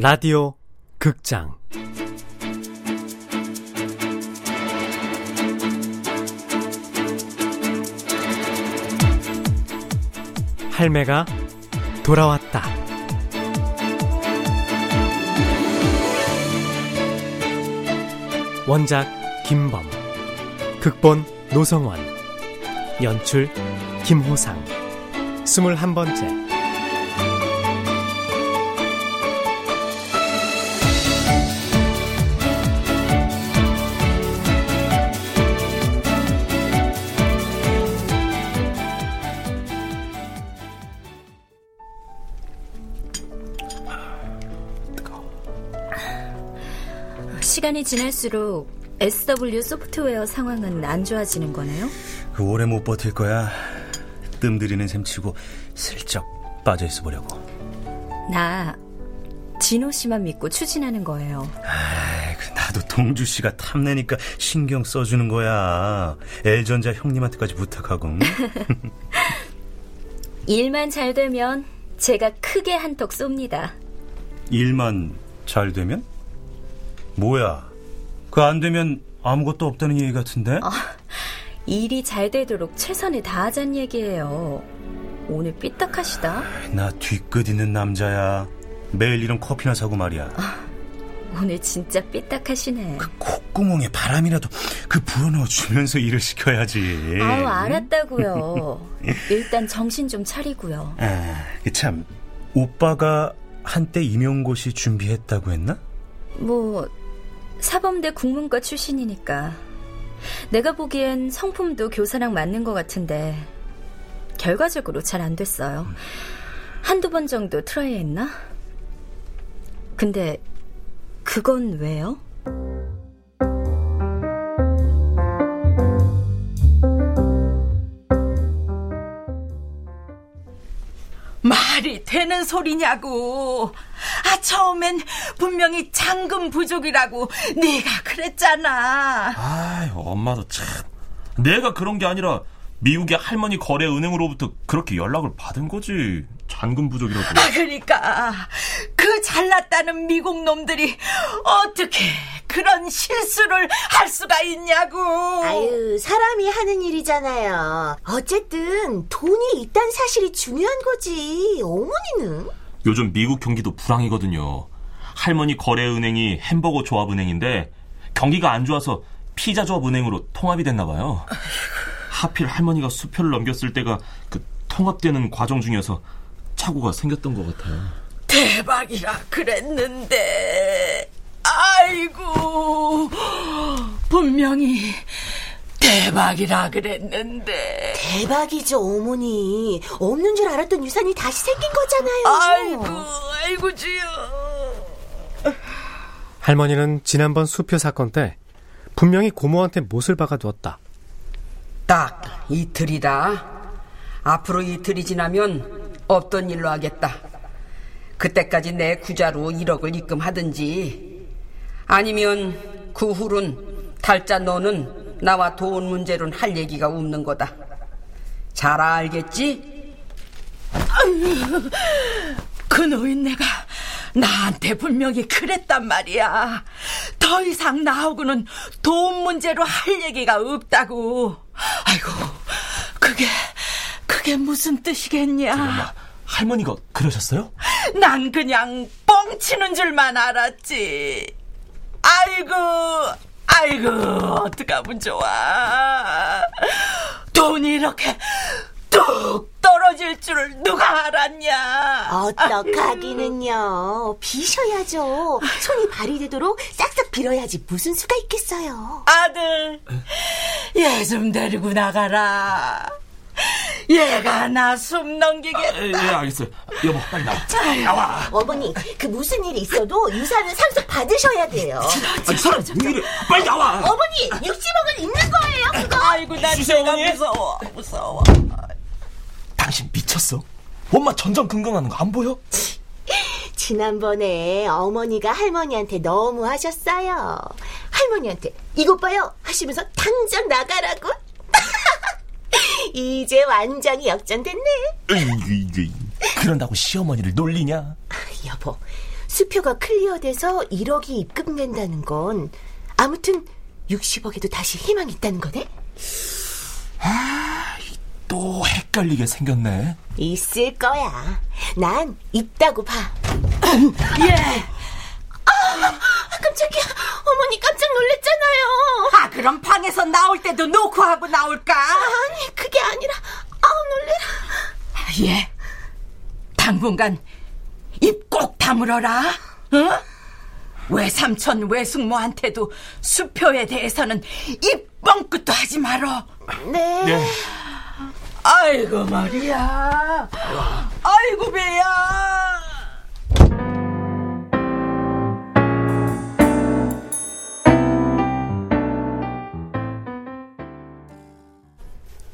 라디오 극장 할매가 돌아왔다. 원작 김범, 극본 노성원, 연출 김호상, 스물한 번째. 시간이 지날수록 SW 소프트웨어 상황은 안 좋아지는 거네요? 그 오래 못 버틸 거야. 뜸 들이는 셈 치고 슬쩍 빠져 있어 보려고. 나 진호 씨만 믿고 추진하는 거예요. 아이, 그 나도 동주 씨가 탐내니까 신경 써주는 거야. 엘전자 형님한테까지 부탁하고. 응? 일만 잘 되면 제가 크게 한턱 쏩니다. 일만 잘 되면? 뭐야? 그 안 되면 아무것도 없다는 얘기 같은데? 아, 일이 잘 되도록 최선을 다하자는 얘기예요. 오늘 삐딱하시다. 나 뒤끝 있는 남자야. 매일 이런 커피나 사고 말이야. 오늘 진짜 삐딱하시네. 그 콧구멍에 바람이라도 그 불어넣어 주면서 일을 시켜야지. 아우 알았다고요. 일단 정신 좀 차리고요. 아, 참 오빠가 한때 임용고시 준비했다고 했나? 뭐 사범대 국문과 출신이니까 내가 보기엔 성품도 교사랑 맞는 것 같은데 결과적으로 잘 안 됐어요. 한두 번 정도 try 했나? 근데 그건 왜요? 말이 되는 소리냐고. 아 처음엔 분명히 잔금 부족이라고 네가 그랬잖아. 아, 엄마도 참. 내가 그런 게 아니라 미국의 할머니 거래 은행으로부터 그렇게 연락을 받은 거지. 잔금 부족이라고. 아 그러니까 그 잘났다는 미국 놈들이 어떻게 그런 실수를 할 수가 있냐고. 아유, 사람이 하는 일이잖아요. 어쨌든 돈이 있다는 사실이 중요한 거지. 어머니는? 요즘 미국 경기도 불황이거든요. 할머니 거래은행이 햄버거 조합은행인데 경기가 안 좋아서 피자 조합은행으로 통합이 됐나 봐요. 하필 할머니가 수표를 넘겼을 때가 그 통합되는 과정 중이어서 착오가 생겼던 것 같아요. 대박이라 그랬는데. 아이고. 분명히 대박이라 그랬는데. 대박이죠, 어머니. 없는 줄 알았던 유산이 다시 생긴 거잖아요. 아이고, 아이고, 주여. 할머니는 지난번 수표 사건 때 분명히 고모한테 못을 박아두었다. 딱 이틀이다. 앞으로 이틀이 지나면 없던 일로 하겠다. 그때까지 내 구자로 1억을 입금하든지 아니면 그 후론 달자 너는 나와 돈 문제로는 할 얘기가 없는 거다. 잘 알겠지? 그 노인네가 나한테 분명히 그랬단 말이야. 더 이상 나하고는 돈 문제로 할 얘기가 없다고. 아이고, 그게, 그게 무슨 뜻이겠냐. 엄마, 할머니가 그러셨어요? 난 그냥 뻥치는 줄만 알았지. 아이고, 아이고, 어떡하면 좋아. 돈이 이렇게 뚝 떨어질 줄을 누가 알았냐. 어떡하기는요. 비셔야죠. 손이 발이 되도록 싹싹 빌어야지 무슨 수가 있겠어요. 아들, 얘 좀 데리고 나가라. 얘가 나 숨 넘기겠다. 예, 예, 알겠어요. 여보, 빨리 나와. 나와. 어머니, 그 무슨 일이 있어도 유산은 상속 받으셔야 돼요. 아니, 사람 왜 이래? 빨리 나와. 어머니, 60억은 있는 거예요, 그거. 아이고, 나 어머니. 무서워, 무서워. 당신 미쳤어? 엄마 전전긍긍하는 거 안 보여? 지난번에 어머니가 할머니한테 너무 하셨어요. 할머니한테 이것 봐요 하시면서 당장 나가라고. 이제 완전히 역전됐네. 그런다고 시어머니를 놀리냐? 여보, 수표가 클리어돼서 1억이 입금된다는 건 아무튼 60억에도 다시 희망이 있다는 거네? 아, 또 헷갈리게 생겼네. 있을 거야. 난 있다고 봐. 예. 아, 깜짝이야. 어머니 깜짝 놀랐잖아요. 아, 그럼 방에서 나올 때도 놓고 하고 나올까? 아니, 그게 아니라, 아우, 놀래라. 예. 당분간 입 꼭 다물어라. 응? 외삼촌 외숙모한테도 수표에 대해서는 입 뻥끗도 하지 말어. 네. 네. 아이고 말이야. 아이고 배야.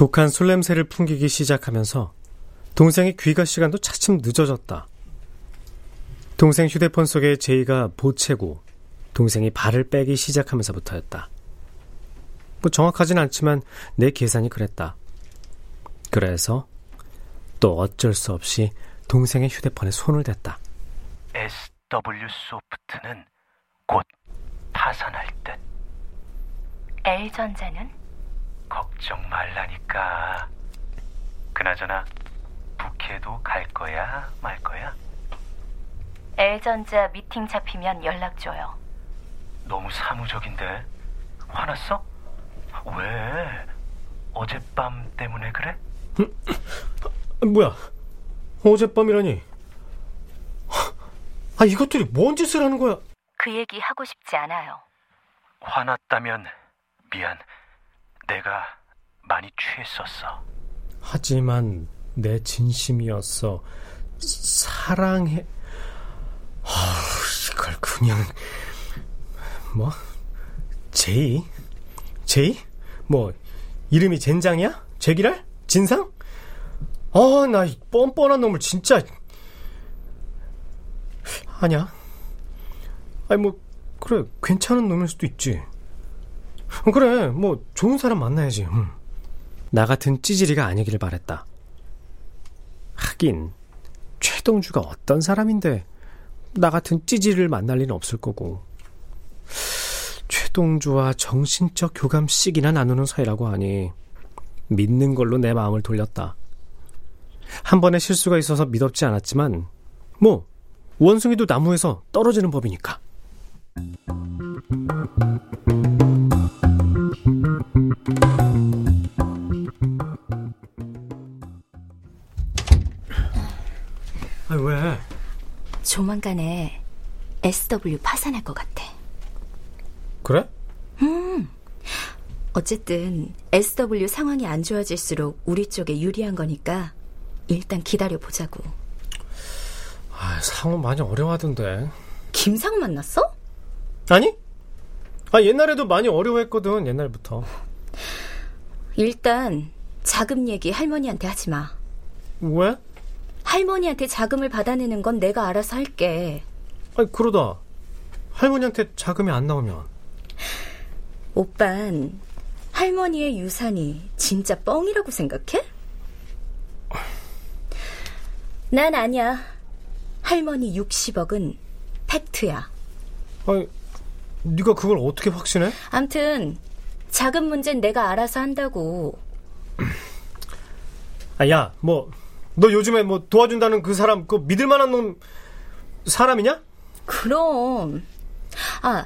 독한 술 냄새를 풍기기 시작하면서 동생의 귀가 시간도 차츰 늦어졌다. 동생 휴대폰 속에 제이가 보채고 동생이 발을 빼기 시작하면서부터였다. 뭐 정확하진 않지만 내 계산이 그랬다. 그래서 또 어쩔 수 없이 동생의 휴대폰에 손을 댔다. SW 소프트는 곧 파산할 듯. L전자는? 걱정 말라니까. 그나저나 부캐도 갈 거야, 말 거야? L전자 미팅 잡히면 연락 줘요. 너무 사무적인데. 화났어? 왜? 어젯밤 때문에 그래? 뭐야? 어젯밤이라니? 아, 이것들이 뭔 짓을 하는 거야? 그 얘기 하고 싶지 않아요. 화났다면 미안. 내가 많이 취했었어. 하지만 내 진심이었어. 사랑해. 아, 이걸 그냥 뭐 제이? 제이? 뭐 이름이 젠장이야? 제기랄? 진상? 아, 나 이 뻔뻔한 놈을 진짜 아니야. 아니 뭐 그래 괜찮은 놈일 수도 있지. 어, 그래 뭐 좋은 사람 만나야지. 응. 나 같은 찌질이가 아니길 바랬다. 하긴 최동주가 어떤 사람인데 나 같은 찌질을 만날 리는 없을 거고 최동주와 정신적 교감씩이나 나누는 사이라고 하니 믿는 걸로 내 마음을 돌렸다. 한 번의 실수가 있어서 믿었지 않았지만 뭐 원숭이도 나무에서 떨어지는 법이니까. 아 왜? 조만간에 SW 파산할 것 같아. 그래? 어쨌든 SW 상황이 안 좋아질수록 우리 쪽에 유리한 거니까 일단 기다려 보자고. 아, 상호 많이 어려워하던데. 김상우 만났어? 아니? 아, 옛날에도 많이 어려워했거든, 옛날부터. 일단 자금 얘기 할머니한테 하지 마. 왜? 할머니한테 자금을 받아내는 건 내가 알아서 할게. 아니, 그러다 할머니한테 자금이 안 나오면. 오빤 할머니의 유산이 진짜 뻥이라고 생각해? 난 아니야. 할머니 60억은 팩트야. 아니, 네가 그걸 어떻게 확신해? 암튼 자금 문제는 내가 알아서 한다고. 아, 야, 뭐, 너 요즘에 뭐 도와준다는 그 사람, 그 믿을 만한 놈 사람이냐? 그럼. 아,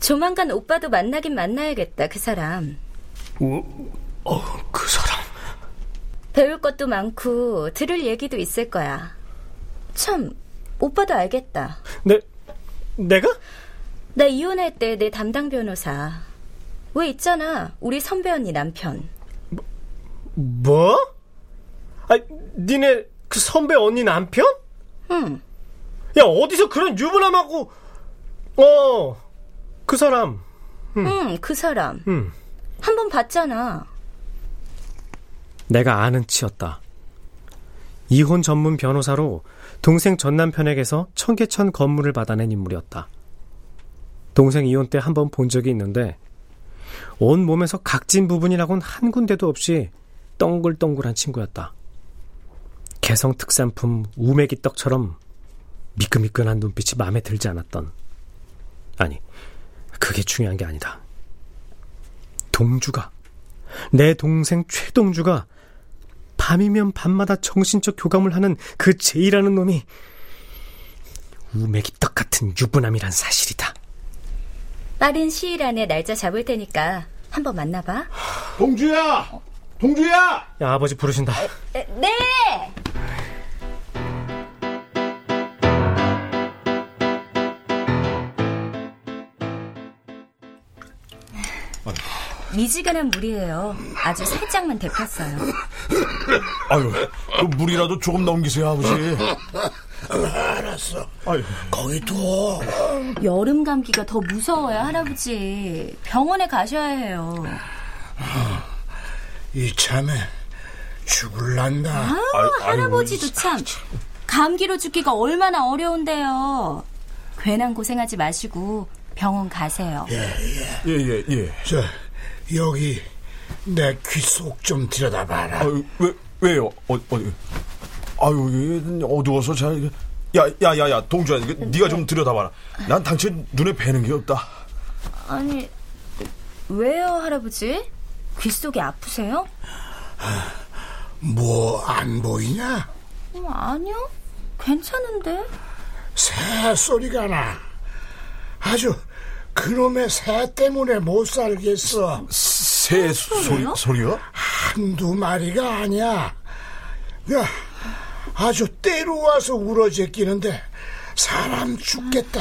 조만간 오빠도 만나긴 만나야겠다, 그 사람. 어, 그 사람. 배울 것도 많고 들을 얘기도 있을 거야. 참, 오빠도 알겠다. 내, 내가? 나 이혼할 때 내 담당 변호사. 왜 있잖아, 우리 선배 언니 남편. 뭐? 아, 니네 그 선배 언니 남편? 응. 야, 어디서 그런 유부남하고, 어, 그 사람. 응, 그 사람. 응. 한 번 봤잖아. 내가 아는 치였다. 이혼 전문 변호사로 동생 전 남편에게서 청계천 건물을 받아낸 인물이었다. 동생 이혼 때 한 번 본 적이 있는데 온 몸에서 각진 부분이라곤 한 군데도 없이 동글동글한 친구였다. 개성 특산품 우메기 떡처럼 미끈미끈한 눈빛이 마음에 들지 않았던. 아니, 그게 중요한 게 아니다. 동주가, 내 동생 최동주가 밤이면 밤마다 정신적 교감을 하는 그 제이라는 놈이 우메기 떡 같은 유부남이란 사실이다. 빠른 시일 안에 날짜 잡을 테니까 한번 만나봐. 동주야! 동주야! 야, 아버지 부르신다. 네! 미지근한 물이에요. 아주 살짝만 데폈어요. 아유, 그 물이라도 조금 넘기세요, 아버지. 알았어. 아유. 거기 둬. 여름 감기가 더 무서워요, 할아버지. 병원에 가셔야 해요. 이참에 죽을란다. 아, 할아버지도 참. 감기로 죽기가 얼마나 어려운데요. 괜한 고생하지 마시고 병원 가세요. 예, 예, 예, 예. 저, 여기 내 귀 속 좀 들여다봐라. 아유, 왜, 왜요? 어, 어디? 아유, 어두워서 잘. 야, 야, 야, 야, 동주야, 이거 네가 좀 들여다봐라. 난 당신 눈에 뵈는 게 없다. 아니, 왜요, 할아버지? 귀 속이 아프세요? 뭐 안 보이냐? 음, 아니요. 괜찮은데? 새 소리가 나. 아주 그놈의 새 때문에 못 살겠어. 새 소리, 소리요? 한두 마리가 아니야. 야, 아주 때로 와서 울어제끼는데 사람 죽겠다.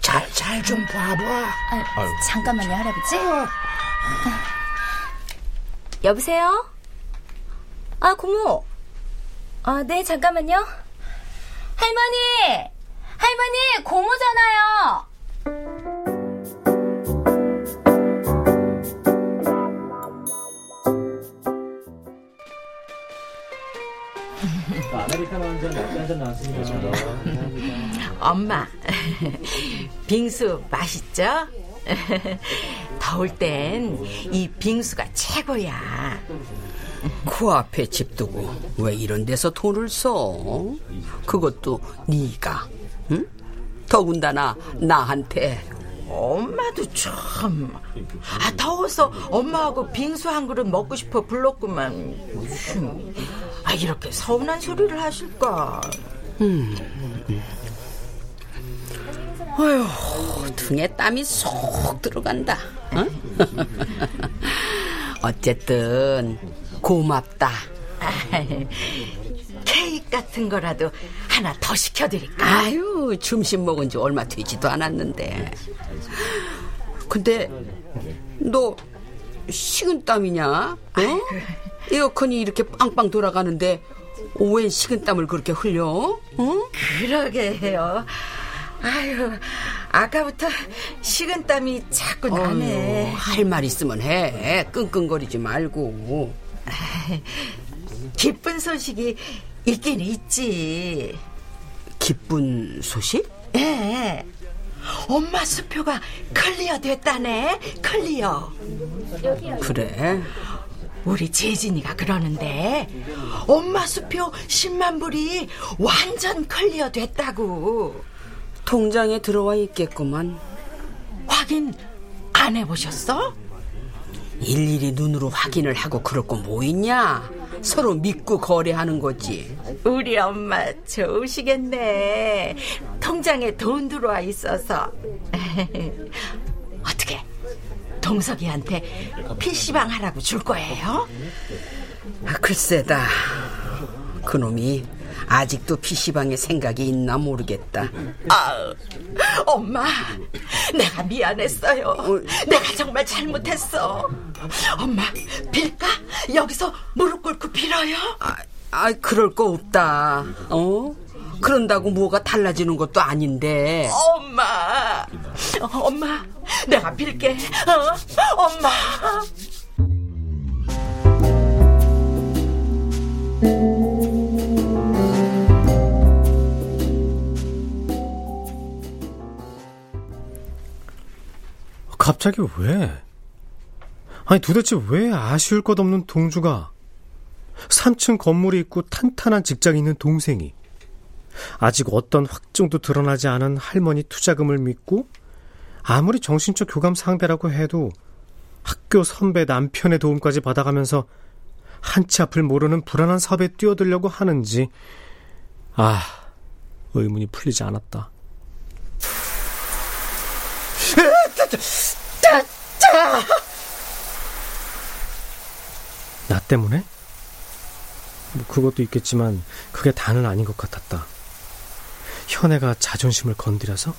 잘, 잘 좀 봐봐. 아, 잠깐만요, 할아버지. 여보세요? 아, 고모. 아, 네, 잠깐만요. 할머니! 할머니, 고모잖아요! 엄마, 빙수 맛있죠? 더울 땐 이 빙수가 최고야. 코앞에 집 두고 왜 이런 데서 돈을 써? 그것도 네가 응? 더군다나 나한테 엄마도 참. 아, 더워서 엄마하고 빙수 한 그릇 먹고 싶어 불렀구만. 아, 이렇게 서운한 소리를 하실까? 어휴 등에 땀이 쏙 들어간다 응? 어쨌든 고맙다 케이크 같은 거라도 하나 더 시켜드릴까? 아유 점심 먹은 지 얼마 되지도 않았는데 근데 너 식은 땀이냐? 어? 에어컨이 이렇게 빵빵 돌아가는데 웬 식은땀을 그렇게 흘려? 응? 그러게요. 아유, 아까부터 식은땀이 자꾸 나네. 어휴, 할말 있으면 해 끙끙거리지 말고 기쁜 소식이 있긴 있지. 기쁜 소식? 예. 엄마 수표가 clear 됐다네. Clear. 그래 우리 재진이가 그러는데 엄마 수표 10만 불이 완전 clear 됐다고. 통장에 들어와 있겠구만 확인 안 해보셨어? 일일이 눈으로 확인을 하고 그럴 거 뭐 있냐? 서로 믿고 거래하는 거지. 우리 엄마 좋으시겠네. 통장에 돈 들어와 있어서. 어떻게 동석이한테 PC방 하라고 줄 거예요? 아, 글쎄다. 그놈이 아직도 PC방에 생각이 있나 모르겠다. 아, 엄마, 내가 미안했어요. 내가 정말 잘못했어. 엄마, 빌까? 여기서 무릎 꿇고 빌어요? 아, 아, 그럴 거 없다. 어? 그런다고 뭐가 달라지는 것도 아닌데. 엄마, 엄마, 내가 빌게. 어? 엄마. 갑자기 왜? 아니 도대체 왜 아쉬울 것 없는 동주가 3층 건물이 있고 탄탄한 직장이 있는 동생이 아직 어떤 확증도 드러나지 않은 할머니 투자금을 믿고 아무리 정신적 교감 상대라고 해도 학교 선배 남편의 도움까지 받아가면서 한치 앞을 모르는 불안한 사업에 뛰어들려고 하는지 아 의문이 풀리지 않았다. 나 때문에? 뭐 그것도 있겠지만 그게 다는 아닌 것 같았다. 현애가 자존심을 건드려서?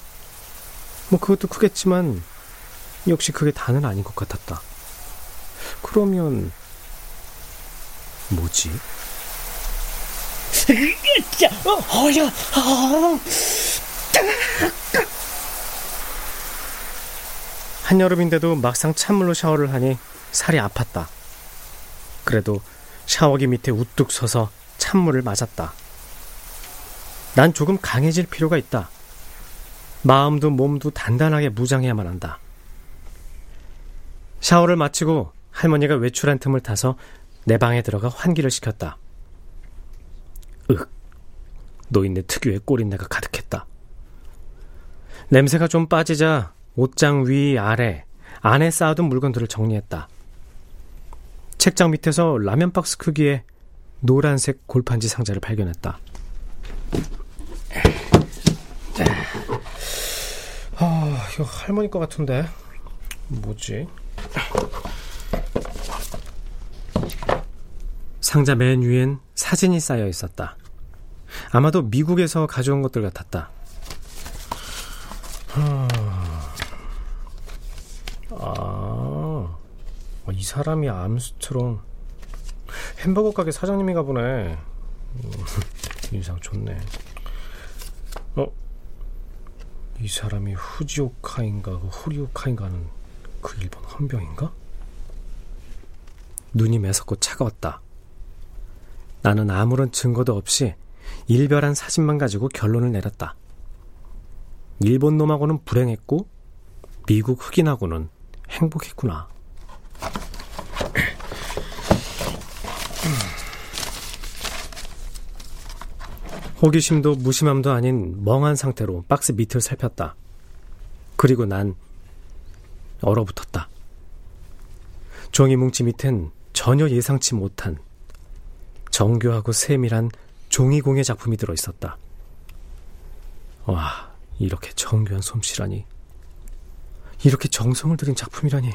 뭐 그것도 크겠지만 역시 그게 다는 아닌 것 같았다. 그러면 뭐지? 어려. 한여름인데도 막상 찬물로 샤워를 하니 살이 아팠다. 그래도 샤워기 밑에 우뚝 서서 찬물을 맞았다. 난 조금 강해질 필요가 있다. 마음도 몸도 단단하게 무장해야만 한다. 샤워를 마치고 할머니가 외출한 틈을 타서 내 방에 들어가 환기를 시켰다. 윽, 노인네 특유의 꼬린내가 가득했다. 냄새가 좀 빠지자 옷장 위, 아래, 안에 쌓아둔 물건들을 정리했다. 책장 밑에서 라면 박스 크기의 노란색 골판지 상자를 발견했다. 아, 이거 할머니 거 같은데. 뭐지? 상자 맨 위엔 사진이 쌓여 있었다. 아마도 미국에서 가져온 것들 같았다. 아, 이 사람이 암스트롱 햄버거 가게 사장님인가 보네. 인상 좋네. 어? 이 사람이 후지오카인가 그 호리오카인가는 그 일본 헌병인가? 눈이 매섭고 차가웠다. 나는 아무런 증거도 없이 일별한 사진만 가지고 결론을 내렸다. 일본 놈하고는 불행했고 미국 흑인하고는 행복했구나. 호기심도 무심함도 아닌 멍한 상태로 박스 밑을 살폈다. 그리고 난 얼어붙었다. 종이 뭉치 밑엔 전혀 예상치 못한 정교하고 세밀한 종이공예 작품이 들어 있었다. 와, 이렇게 정교한 솜씨라니. 이렇게 정성을 들인 작품이라니.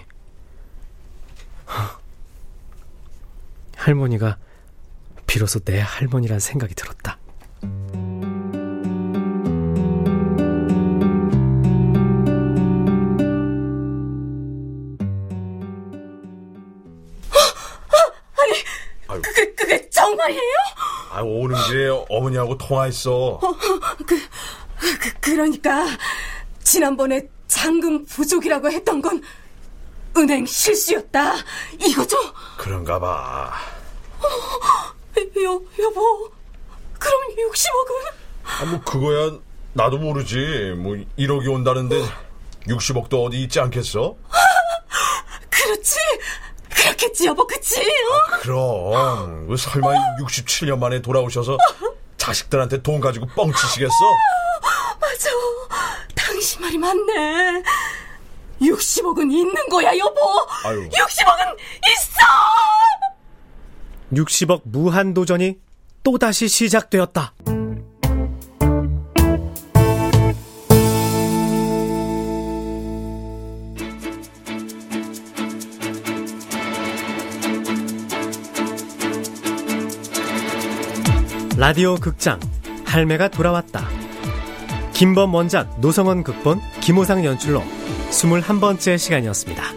할머니가 비로소 내 할머니란 생각이 들었다. 하고 통화했어. 어, 그, 그, 그러니까, 지난번에 잔금 부족이라고 했던 건 은행 실수였다. 이거죠? 그런가 봐. 어, 여, 여보, 그럼 60억은? 아, 뭐, 그거야, 나도 모르지. 뭐, 1억이 온다는데, 60억도 어디 있지 않겠어? 그렇지. 그렇겠지, 여보, 그치? 어? 아, 그럼. 왜 설마 67년 만에 돌아오셔서 자식들한테 돈 가지고 뻥치시겠어? 맞아. 당신 말이 맞네. 60억은 있는 거야, 여보. 아유. 60억은 있어! 60억 무한도전이 또다시 시작되었다. 라디오 극장 할매가 돌아왔다. 김범 원작 노성원 극본 김호상 연출로 21번째 시간이었습니다.